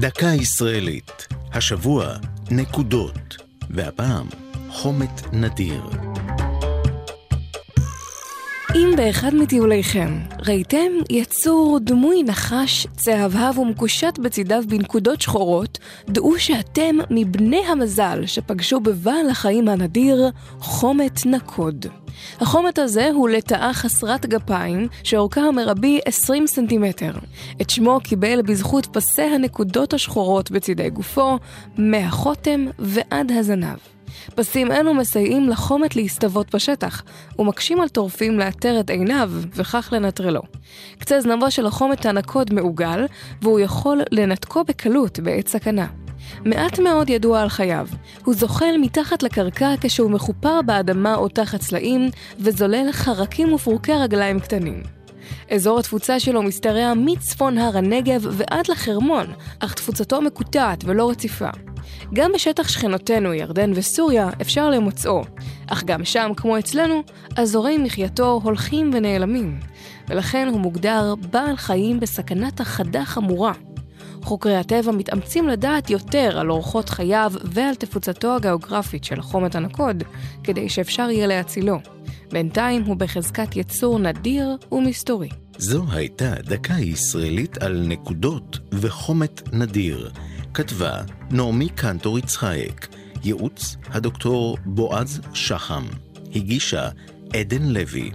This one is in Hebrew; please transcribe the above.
דקה ישראלית. השבוע, נקודות. והפעם, חומת נדיר. אם באחד מטיוליכם ראיתם יצור דמוי נחש, צהבהב ומקושט בצידיו בנקודות שחורות, דעו שאתם מבני המזל שפגשו בבעל החיים הנדיר, חומת נקוד. החומת הזה הוא לטאה חסרת גפיים, שאורכה המרבי 20 סנטימטר. את שמו קיבל בזכות פסי הנקודות השחורות בצידי גופו, מהחותם ועד הזנב. פסים אלו מסייעים לחומת להסתוות בשטח, ומקשים על טורפים לאתר את עיניו, וכך לנטרלו. קצה זנבו של החומת הנקוד מעוגל, והוא יכול לנתקו בקלות בעת סכנה. מעט מאוד ידוע על חייו. הוא זוחל מתחת לקרקע כשהוא מחופר באדמה או תחת סלעים, וזולל חרקים ופרוקי רגליים קטנים. אזור התפוצה שלו משתרע מצפון הר הנגב ועד לחרמון, אך תפוצתו מקוטעת ולא רציפה. גם בשטח שכנותינו, ירדן וסוריה, אפשר למוצאו, אך גם שם, כמו אצלנו, אזורי מחייתו הולכים ונעלמים, ולכן הוא מוגדר בעל חיים בסכנת החדה חמורה. חוקרי הטבע מתאמצים לדעת יותר על אורחות חייו ועל תפוצתו הגיאוגרפית של חומת הנקוד, כדי שאפשר יהיה להצילו. בינתיים הוא בחזקת יצור נדיר ומסתורי. זו הייתה דקה ישראלית על נקודות וחומת נדיר. כתבה נעמי קנטור יצחייק, ייעוץ הדוקטור בועז שחם, הגישה עדן לוי.